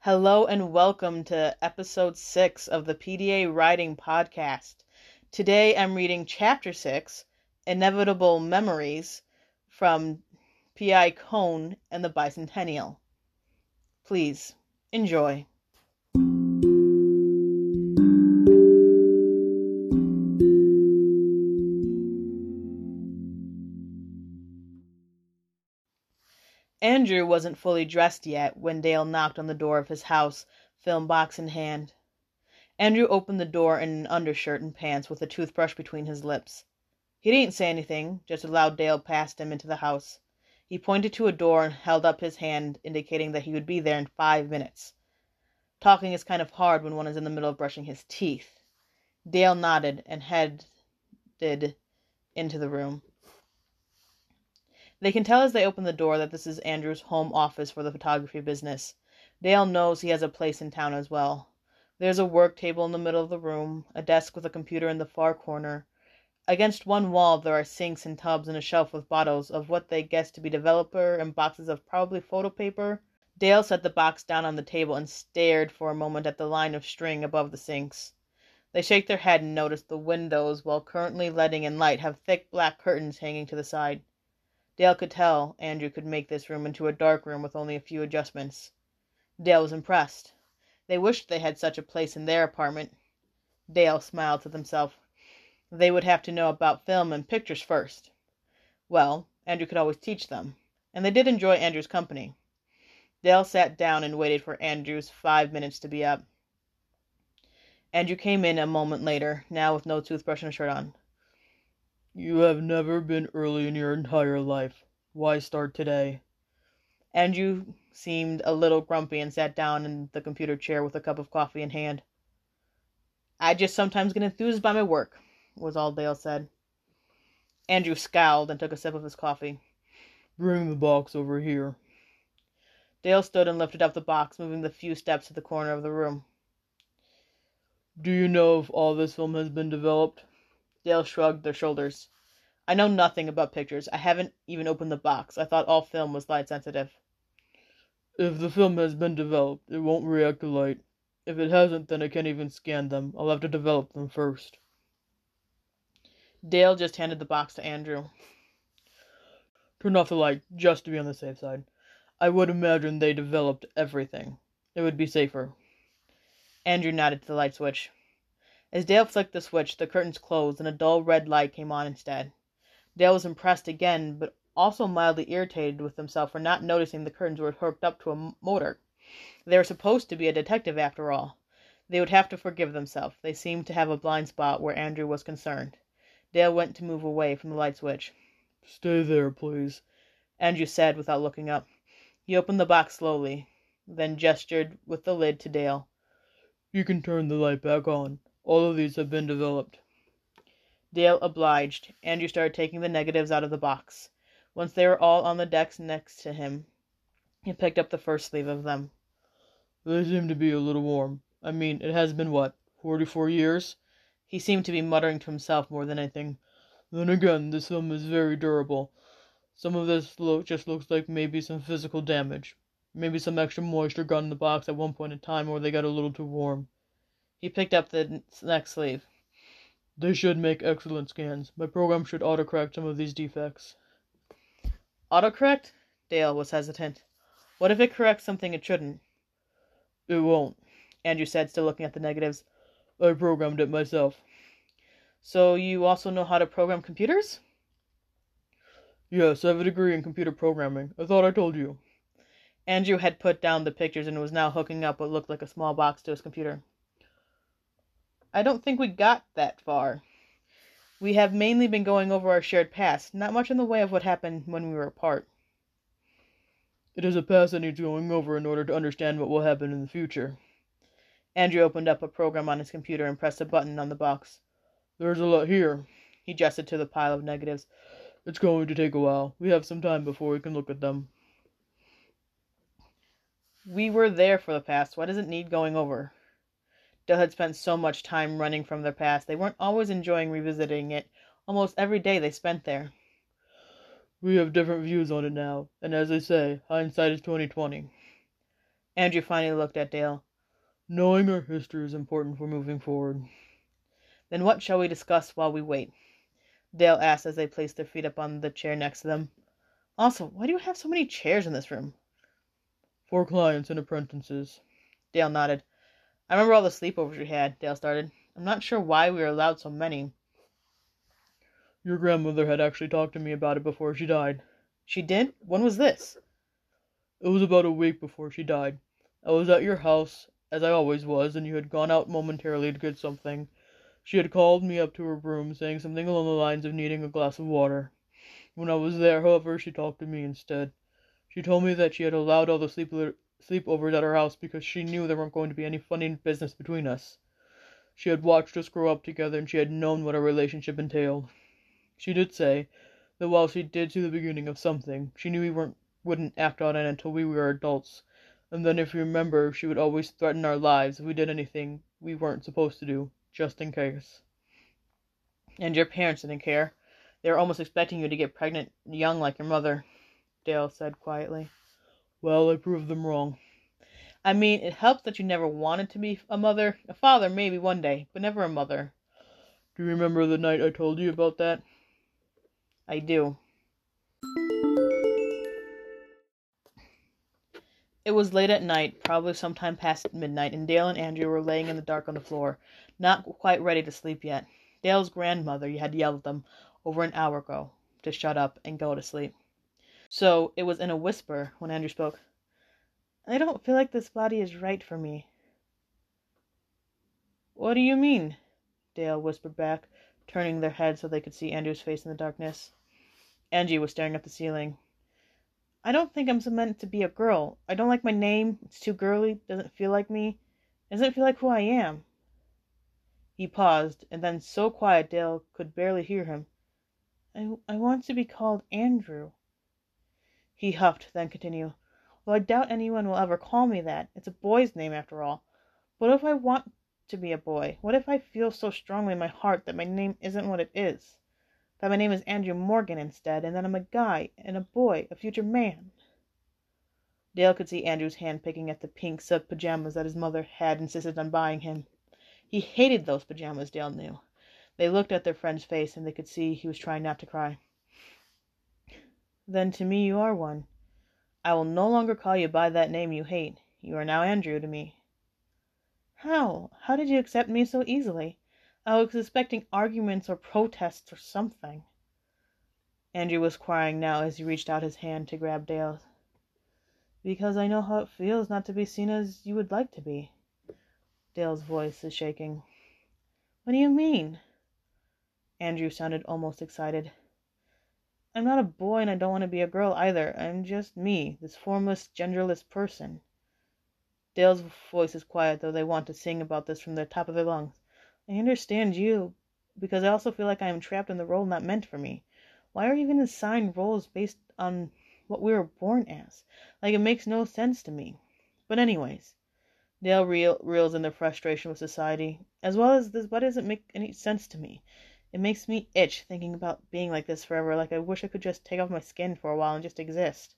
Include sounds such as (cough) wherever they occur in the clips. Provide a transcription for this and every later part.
Hello and welcome to episode 6 of the PDA Writing Podcast. Today I'm reading chapter 6, Inevitable Memories, from P.I. Cohn and the Bicentennial. Please enjoy. Andrew wasn't fully dressed yet when Dale knocked on the door of his house, film box in hand. Andrew opened the door in an undershirt and pants with a toothbrush between his lips. He didn't say anything, just allowed Dale past him into the house. He pointed to a door and held up his hand, indicating that he would be there in five minutes. Talking is kind of hard when one is in the middle of brushing his teeth. Dale nodded and headed into the room. They can tell as they open the door that this is Andrew's home office for the photography business. Dale knows he has a place in town as well. There's a work table in the middle of the room, a desk with a computer in the far corner. Against one wall there are sinks and tubs and a shelf with bottles of what they guess to be developer and boxes of probably photo paper. Dale set the box down on the table and stared for a moment at the line of string above the sinks. They shake their head and notice the windows, while currently letting in light, have thick black curtains hanging to the side. Dale could tell Andrew could make this room into a dark room with only a few adjustments. Dale was impressed. They wished they had such a place in their apartment. Dale smiled to himself. They would have to know about film and pictures first. Well, Andrew could always teach them, and they did enjoy Andrew's company. Dale sat down and waited for Andrew's five minutes to be up. Andrew came in a moment later, now with no toothbrush and shirt on. You have never been early in your entire life. Why start today? Andrew seemed a little grumpy and sat down in the computer chair with a cup of coffee in hand. I just sometimes get enthused by my work, was all Dale said. Andrew scowled and took a sip of his coffee. Bring the box over here. Dale stood and lifted up the box, moving the few steps to the corner of the room. Do you know if all this film has been developed? Dale shrugged their shoulders. I know nothing about pictures. I haven't even opened the box. I thought all film was light sensitive. If the film has been developed, it won't react to light. If it hasn't, then I can't even scan them. I'll have to develop them first. Dale just handed the box to Andrew. Turn off the light, just to be on the safe side. I would imagine they developed everything. It would be safer. Andrew nodded to the light switch. As Dale flicked the switch, the curtains closed and a dull red light came on instead. Dale was impressed again, but also mildly irritated with himself for not noticing the curtains were hooked up to a motor. They were supposed to be a detective after all. They would have to forgive themselves. They seemed to have a blind spot where Andrew was concerned. Dale went to move away from the light switch. Stay there, please, Andrew said without looking up. He opened the box slowly, then gestured with the lid to Dale. You can turn the light back on. All of these have been developed. Dale obliged. Andrew started taking the negatives out of the box. Once they were all on the decks next to him, he picked up the first sleeve of them. They seem to be a little warm. I mean, it has been what, forty four years? He seemed to be muttering to himself more than anything. Then again, this film is very durable. Some of this look just looks like maybe some physical damage. Maybe some extra moisture got in the box at one point in time, or they got a little too warm. He picked up the next sleeve. They should make excellent scans. My program should autocorrect some of these defects. Autocorrect? Dale was hesitant. What if it corrects something it shouldn't? It won't, Andrew said, still looking at the negatives. I programmed it myself. So you also know how to program computers? Yes, I have a degree in computer programming. I thought I told you. Andrew had put down the pictures and was now hooking up what looked like a small box to his computer. I don't think we got that far. We have mainly been going over our shared past, not much in the way of what happened when we were apart. It is a past that needs going over in order to understand what will happen in the future. Andrew opened up a program on his computer and pressed a button on the box. There's a lot here. He gestured to the pile of negatives. It's going to take a while. We have some time before we can look at them. We were there for the past. Why does it need going over? Dale had spent so much time running from their past, they weren't always enjoying revisiting it almost every day they spent there. We have different views on it now, and as they say, hindsight is twenty twenty. Andrew finally looked at Dale. Knowing our history is important for moving forward. Then what shall we discuss while we wait? Dale asked as they placed their feet up on the chair next to them. Also, why do you have so many chairs in this room? For clients and apprentices. Dale nodded. I remember all the sleepovers we had, Dale started. I'm not sure why we were allowed so many. Your grandmother had actually talked to me about it before she died. She did? When was this? It was about a week before she died. I was at your house, as I always was, and you had gone out momentarily to get something. She had called me up to her room, saying something along the lines of needing a glass of water. When I was there, however, she talked to me instead. She told me that she had allowed all the sleep sleepovers at her house because she knew there weren't going to be any funny business between us. She had watched us grow up together, and she had known what our relationship entailed. She did say that while she did see the beginning of something, she knew we weren't wouldn't act on it until we were adults. And then, if you remember, she would always threaten our lives if we did anything we weren't supposed to do, just in case. And your parents didn't care. They were almost expecting you to get pregnant young like your mother, Dale said quietly. Well, I proved them wrong. I mean, it helps that you never wanted to be a mother. A father, maybe one day, but never a mother. Do you remember the night I told you about that? I do. It was late at night, probably sometime past midnight, and Dale and Andrew were laying in the dark on the floor, not quite ready to sleep yet. Dale's grandmother had yelled at them over an hour ago to shut up and go to sleep. So it was in a whisper when Andrew spoke. I don't feel like this body is right for me. What do you mean? Dale whispered back, turning their heads so they could see Andrew's face in the darkness. Angie was staring at the ceiling. I don't think I'm meant to be a girl. I don't like my name. It's too girly. Doesn't feel like me. Doesn't feel like who I am. He paused, and then so quiet Dale could barely hear him. I, I want to be called Andrew. He huffed, then continued. Well, I doubt anyone will ever call me that. It's a boy's name, after all. But if I want to be a boy? What if I feel so strongly in my heart that my name isn't what it is? That my name is Andrew Morgan instead, and that I'm a guy and a boy, a future man? Dale could see Andrew's hand picking at the pink silk pajamas that his mother had insisted on buying him. He hated those pajamas, Dale knew. They looked at their friend's face, and they could see he was trying not to cry. Then to me you are one. I will no longer call you by that name you hate. You are now Andrew to me. How? How did you accept me so easily? I was expecting arguments or protests or something. Andrew was crying now as he reached out his hand to grab Dale's. Because I know how it feels not to be seen as you would like to be. Dale's voice is shaking. What do you mean? Andrew sounded almost excited. I'm not a boy and I don't want to be a girl either. I'm just me, this formless, genderless person. Dale's voice is quiet, though they want to sing about this from the top of their lungs. I understand you, because I also feel like I am trapped in the role not meant for me. Why are even assigned roles based on what we were born as? Like, it makes no sense to me. But, anyways, Dale reel, reels in the frustration with society, as well as this. what doesn't make any sense to me? It makes me itch thinking about being like this forever. Like, I wish I could just take off my skin for a while and just exist.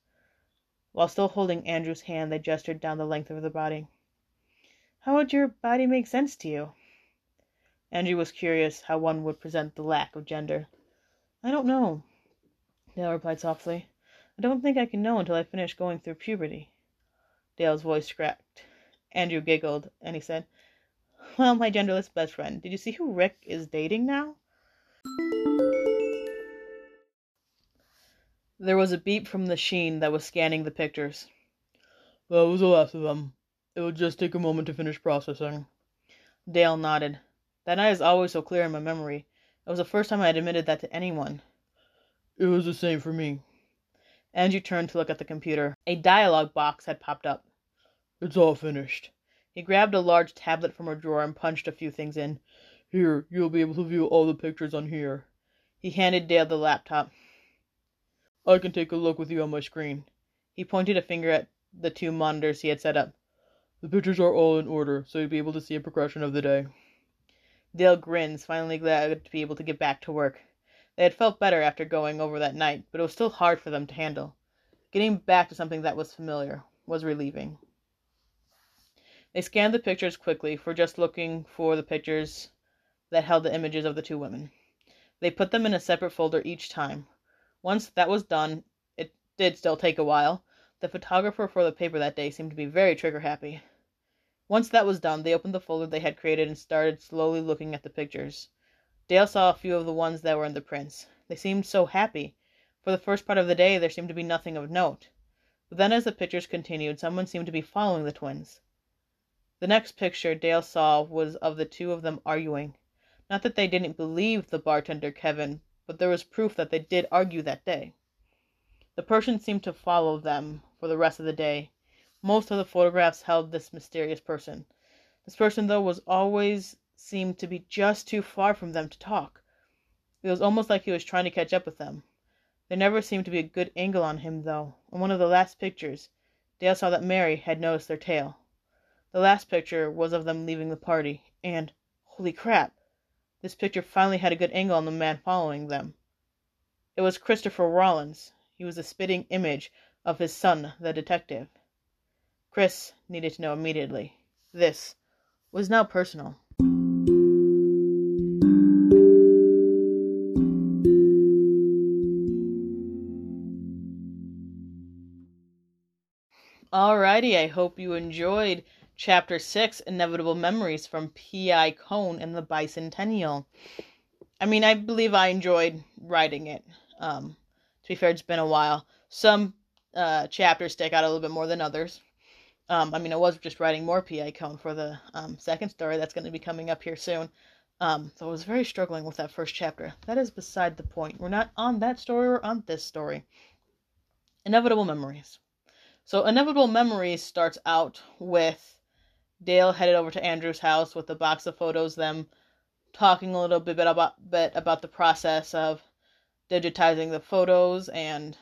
While still holding Andrew's hand, they gestured down the length of the body. How would your body make sense to you? Andrew was curious how one would present the lack of gender. I don't know, Dale replied softly. I don't think I can know until I finish going through puberty. Dale's voice cracked. Andrew giggled, and he said, Well, my genderless best friend, did you see who Rick is dating now? There was a beep from the sheen that was scanning the pictures. That was the last of them. It will just take a moment to finish processing. Dale nodded. That night is always so clear in my memory. It was the first time I had admitted that to anyone. It was the same for me. Andrew turned to look at the computer. A dialogue box had popped up. It's all finished. He grabbed a large tablet from a drawer and punched a few things in. Here, you'll be able to view all the pictures on here. He handed Dale the laptop. I can take a look with you on my screen. He pointed a finger at the two monitors he had set up. The pictures are all in order, so you'll be able to see a progression of the day. Dale grins, finally glad to be able to get back to work. They had felt better after going over that night, but it was still hard for them to handle. Getting back to something that was familiar was relieving. They scanned the pictures quickly for just looking for the pictures that held the images of the two women. They put them in a separate folder each time. Once that was done, it did still take a while. The photographer for the paper that day seemed to be very trigger happy. Once that was done, they opened the folder they had created and started slowly looking at the pictures. Dale saw a few of the ones that were in the prints. They seemed so happy. For the first part of the day, there seemed to be nothing of note. But then, as the pictures continued, someone seemed to be following the twins. The next picture Dale saw was of the two of them arguing. Not that they didn't believe the bartender Kevin, but there was proof that they did argue that day. The person seemed to follow them for the rest of the day. Most of the photographs held this mysterious person. This person, though, was always seemed to be just too far from them to talk. It was almost like he was trying to catch up with them. There never seemed to be a good angle on him, though. In one of the last pictures, Dale saw that Mary had noticed their tail. The last picture was of them leaving the party, and holy crap! This picture finally had a good angle on the man following them. It was Christopher Rawlins. He was a spitting image of his son, the detective. Chris needed to know immediately. This was now personal. Alrighty, I hope you enjoyed Chapter 6 Inevitable Memories from P.I. Cohn and the Bicentennial. I mean, I believe I enjoyed writing it. Um, to be fair, it's been a while. Some uh, chapters stick out a little bit more than others. Um, I mean, I was just writing more P.I. Cohn for the um, second story that's going to be coming up here soon. Um, so I was very struggling with that first chapter. That is beside the point. We're not on that story, we're on this story. Inevitable Memories. So, Inevitable Memories starts out with Dale headed over to Andrew's house with a box of photos, them talking a little bit about bit about the process of digitizing the photos and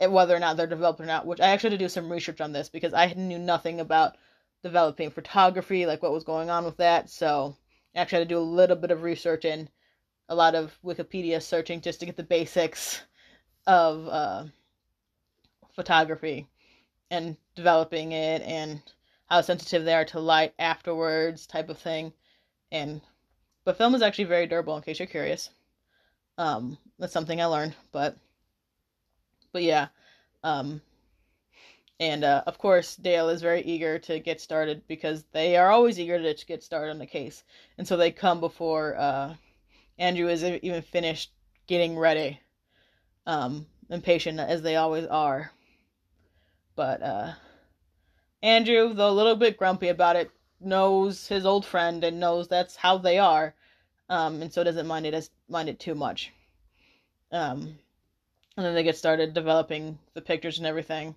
whether or not they're developed or not. Which I actually had to do some research on this because I knew nothing about developing photography, like what was going on with that. So I actually had to do a little bit of research and a lot of Wikipedia searching just to get the basics of uh, photography and developing it and how sensitive they are to light afterwards type of thing. And but film is actually very durable in case you're curious. Um that's something i learned but but yeah. Um and uh, of course dale is very eager to get started because they are always eager to get started on the case. And so they come before uh andrew is even finished getting ready um impatient as they always are. But uh Andrew, though a little bit grumpy about it, knows his old friend and knows that's how they are, um, and so doesn't mind it as mind it too much. Um, and then they get started developing the pictures and everything,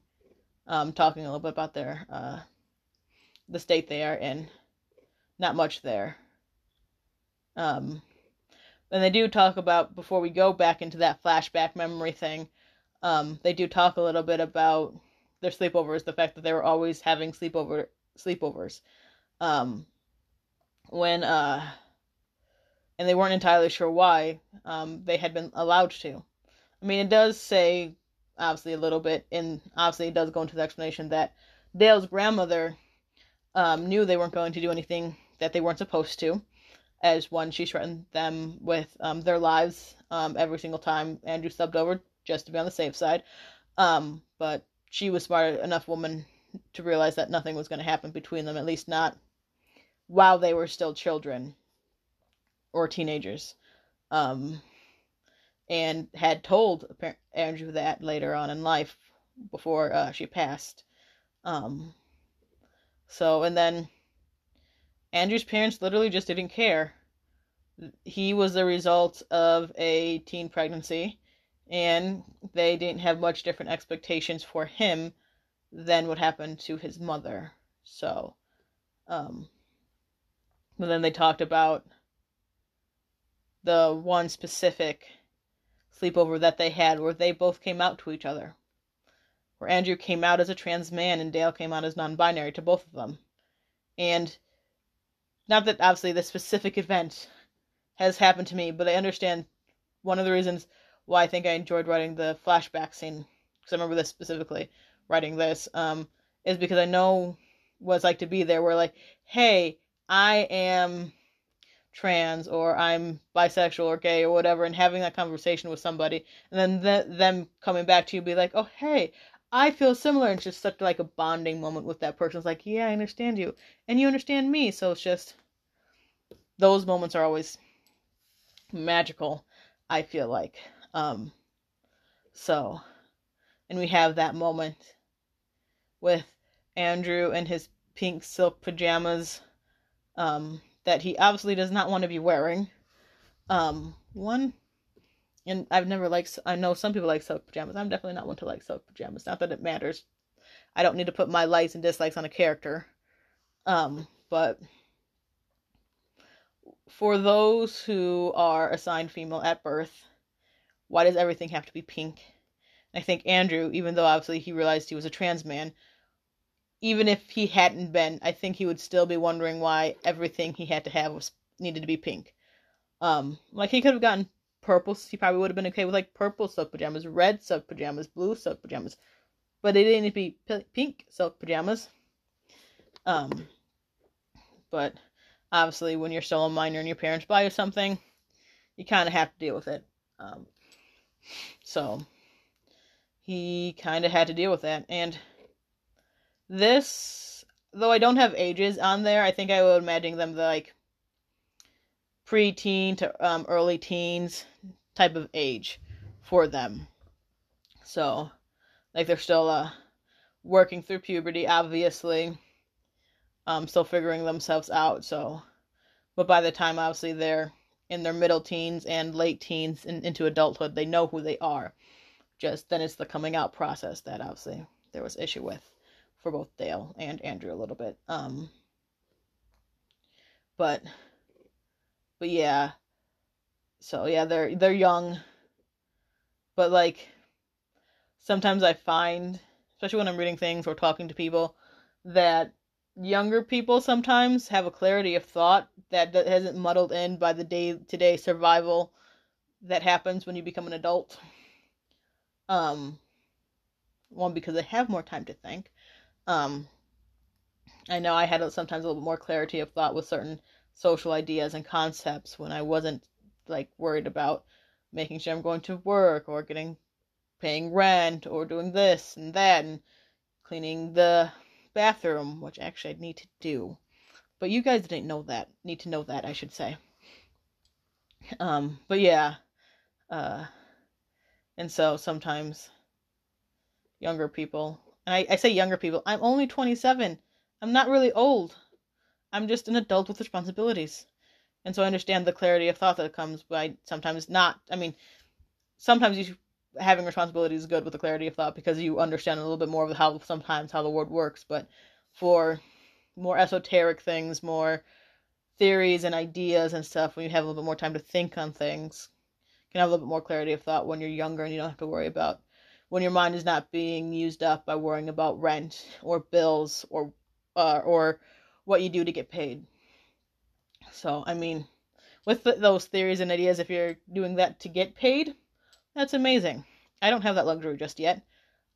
um, talking a little bit about their uh, the state they are in. Not much there. Um, and they do talk about before we go back into that flashback memory thing. Um, they do talk a little bit about their sleepovers, the fact that they were always having sleepover sleepovers. Um, when uh, and they weren't entirely sure why um, they had been allowed to. I mean, it does say obviously a little bit, and obviously it does go into the explanation that Dale's grandmother um, knew they weren't going to do anything that they weren't supposed to, as one she threatened them with um, their lives um, every single time Andrew subbed over just to be on the safe side. Um, but she was smart enough woman to realize that nothing was going to happen between them, at least not while they were still children or teenagers. Um, and had told Andrew that later on in life before uh, she passed. Um, so, and then Andrew's parents literally just didn't care. He was the result of a teen pregnancy and they didn't have much different expectations for him than what happened to his mother. So, um, but then they talked about the one specific sleepover that they had where they both came out to each other. Where Andrew came out as a trans man and Dale came out as non binary to both of them. And not that obviously this specific event has happened to me, but I understand one of the reasons why I think I enjoyed writing the flashback scene because I remember this specifically writing this um, is because I know what it's like to be there where like hey I am trans or I'm bisexual or gay or whatever and having that conversation with somebody and then th- them coming back to you be like oh hey I feel similar and just such like a bonding moment with that person. It's like yeah I understand you and you understand me. So it's just those moments are always magical I feel like um so and we have that moment with Andrew and his pink silk pajamas um that he obviously does not want to be wearing. Um, one, and I've never liked. I know some people like silk pajamas. I'm definitely not one to like silk pajamas. Not that it matters. I don't need to put my likes and dislikes on a character. Um, but for those who are assigned female at birth, why does everything have to be pink? I think Andrew, even though obviously he realized he was a trans man, even if he hadn't been, I think he would still be wondering why everything he had to have was needed to be pink. Um, like he could have gotten purple. He probably would have been okay with like purple silk pajamas, red silk pajamas, blue silk pajamas, but it didn't need to be p- pink silk pajamas. Um, but obviously, when you're still a minor and your parents buy you something, you kind of have to deal with it. Um, so he kind of had to deal with that, and this, though I don't have ages on there, I think I would imagine them the like pre-teen to um, early teens type of age for them. So, like they're still uh, working through puberty, obviously, um, still figuring themselves out. So, but by the time obviously they're in their middle teens and late teens and into adulthood, they know who they are. Just then it's the coming out process that obviously there was issue with for both Dale and Andrew a little bit. Um, but but yeah, so yeah, they're they're young, but like sometimes I find, especially when I'm reading things or talking to people, that younger people sometimes have a clarity of thought that, hasn't muddled in by the day to day survival that happens when you become an adult. Um, one because they have more time to think, um, I know I had sometimes a little more clarity of thought with certain social ideas and concepts when I wasn't like worried about making sure I'm going to work or getting paying rent or doing this and that and cleaning the bathroom, which actually I need to do. But you guys didn't know that. Need to know that, I should say. Um, but yeah. Uh and so sometimes younger people and I, I say younger people, I'm only 27. I'm not really old. I'm just an adult with responsibilities. And so I understand the clarity of thought that comes by sometimes not. I mean, sometimes you having responsibility is good with the clarity of thought because you understand a little bit more of how sometimes how the world works. But for more esoteric things, more theories and ideas and stuff, when you have a little bit more time to think on things, you can have a little bit more clarity of thought when you're younger and you don't have to worry about when your mind is not being used up by worrying about rent or bills or uh, or what you do to get paid. So, I mean, with those theories and ideas, if you're doing that to get paid, that's amazing. I don't have that luxury just yet.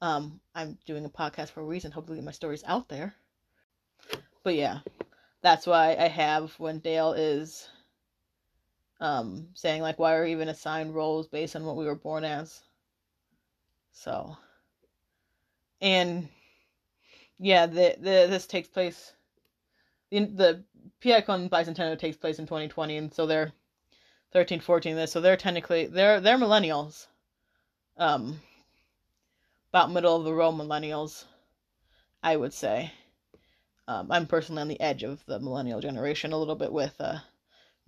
Um, I'm doing a podcast for a reason. Hopefully, my story's out there. But yeah, that's why I have when Dale is um, saying like, why are we even assigned roles based on what we were born as? So, and yeah, the, the this takes place. The, the P.I. Cohn bicentennial takes place in 2020, and so they're 13, 14 this, so they're technically they're they're millennials. Um, about middle of the row millennials, I would say. Um, I'm personally on the edge of the millennial generation a little bit with uh,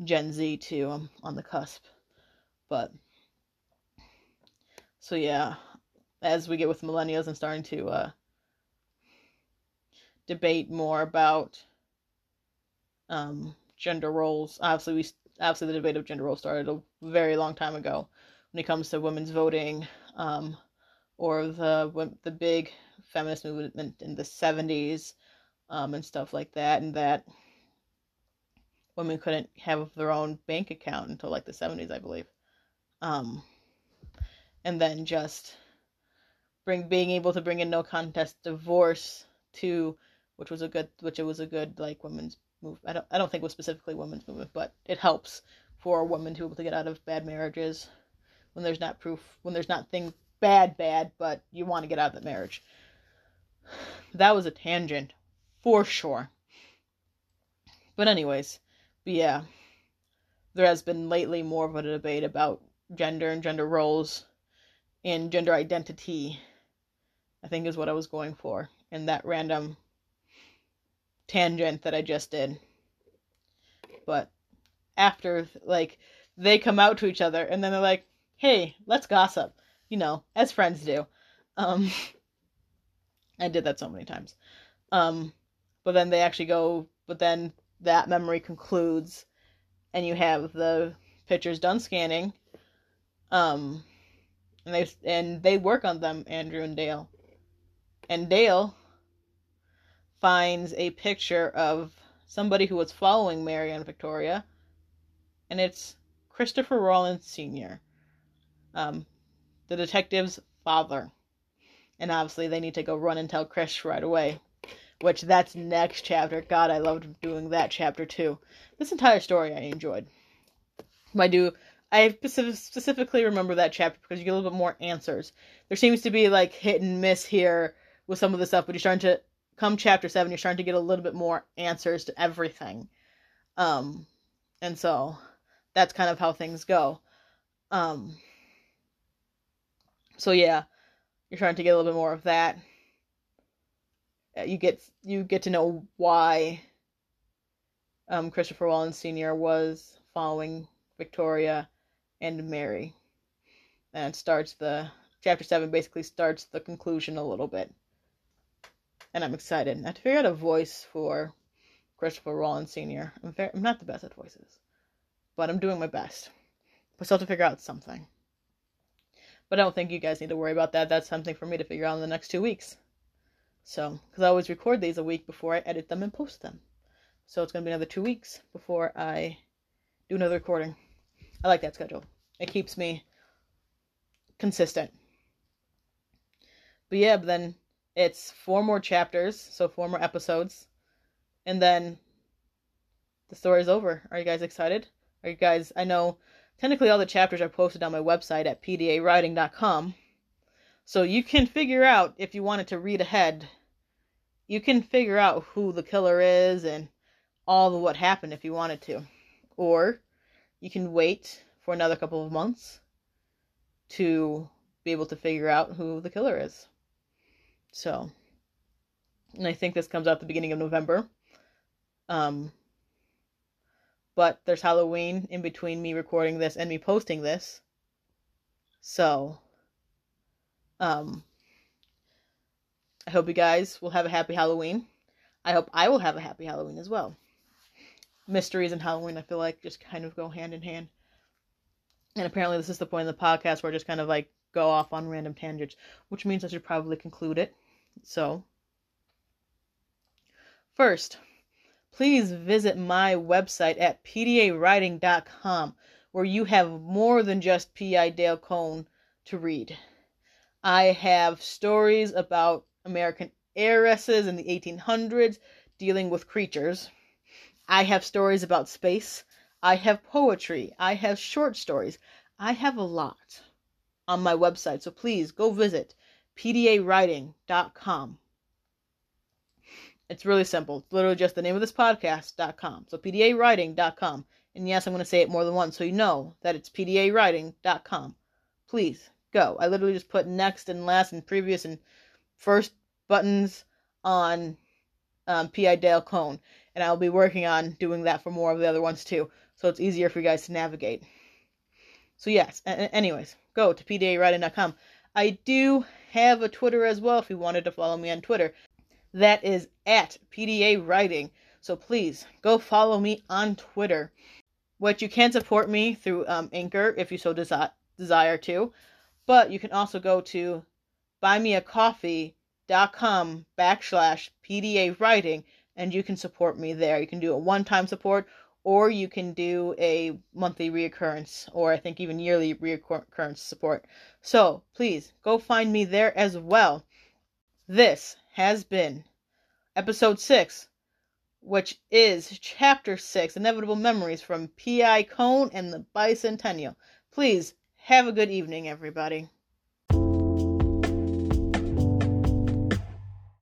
Gen Z too. I'm on the cusp, but so yeah, as we get with millennials and starting to uh, debate more about um, gender roles. Obviously, we obviously the debate of gender roles started a very long time ago when it comes to women's voting um, or the the big feminist movement in the 70s um, and stuff like that, and that women couldn't have their own bank account until like the 70s, I believe. Um, and then just bring being able to bring in no contest divorce to which was a good which it was a good like women's move I don't I don't think it was specifically women's movement, but it helps for women to be able to get out of bad marriages when there's not proof when there's not things bad bad, but you want to get out of the marriage. That was a tangent for sure. But anyways, but yeah, there has been lately more of a debate about gender and gender roles and gender identity. I think is what I was going for in that random tangent that I just did. But after like they come out to each other and then they're like, "Hey, let's gossip." You know, as friends do. Um (laughs) I did that so many times. Um but then they actually go but then that memory concludes and you have the pictures done scanning. Um and they and they work on them, Andrew and Dale. And Dale finds a picture of somebody who was following Mary and Victoria, and it's Christopher Rawlins Sr., um, the detective's father. And obviously, they need to go run and tell Chris right away, which that's next chapter. God, I loved doing that chapter too. This entire story I enjoyed. I do. I specifically remember that chapter because you get a little bit more answers. There seems to be like hit and miss here with some of the stuff, but you're starting to come chapter seven, you're starting to get a little bit more answers to everything. Um, and so that's kind of how things go. Um, so yeah, you're trying to get a little bit more of that. Uh, you get you get to know why um, Christopher Rawlins Sr. was following Victoria and Mary, and starts the chapter seven basically starts the conclusion a little bit and I'm excited. I have to figure out a voice for Christopher Rawlins Sr. I'm, very, I'm not the best at voices, but I'm doing my best. But still have to figure out something. But I don't think you guys need to worry about that. That's something for me to figure out in the next two weeks. So, because I always record these a week before I edit them and post them. So it's going to be another two weeks before I do another recording. I like that schedule. It keeps me consistent. But yeah, but then it's four more chapters, so four more episodes. And then the story's over. Are you guys excited? Are you guys I know technically all the chapters are posted on my website at pdawriting.com. So you can figure out if you wanted to read ahead, you can figure out who the killer is and all of what happened if you wanted to. Or you can wait for another couple of months to be able to figure out who the killer is. So, and I think this comes out the beginning of November. Um, but there's Halloween in between me recording this and me posting this. So, um, I hope you guys will have a happy Halloween. I hope I will have a happy Halloween as well. Mysteries and Halloween, I feel like, just kind of go hand in hand. And apparently, this is the point of the podcast where I just kind of like go off on random tangents, which means I should probably conclude it. So, first, please visit my website at pdawriting.com where you have more than just P.I. Dale Cohn to read. I have stories about American heiresses in the 1800s dealing with creatures. I have stories about space. I have poetry. I have short stories. I have a lot on my website, so please go visit pdawriting.com. It's really simple. It's literally just the name of this podcast.com. So pdawriting.com. And yes, I'm going to say it more than once so you know that it's pdawriting.com. Please go. I literally just put next and last and previous and first buttons on um, P.I. Dale Cohn. And I'll be working on doing that for more of the other ones too. So it's easier for you guys to navigate. So yes, a- anyways, go to pdawriting.com. I do have a Twitter as well if you wanted to follow me on Twitter. That is at PDA Writing. So please go follow me on Twitter. What you can support me through um, Anchor if you so desi- desire to. But you can also go to buymeacoffee.com backslash PDA Writing and you can support me there. You can do a one time support or you can do a monthly reoccurrence, or I think even yearly reoccurrence support. So please go find me there as well. This has been episode six, which is chapter six Inevitable Memories from P.I. Cohn and the Bicentennial. Please have a good evening, everybody.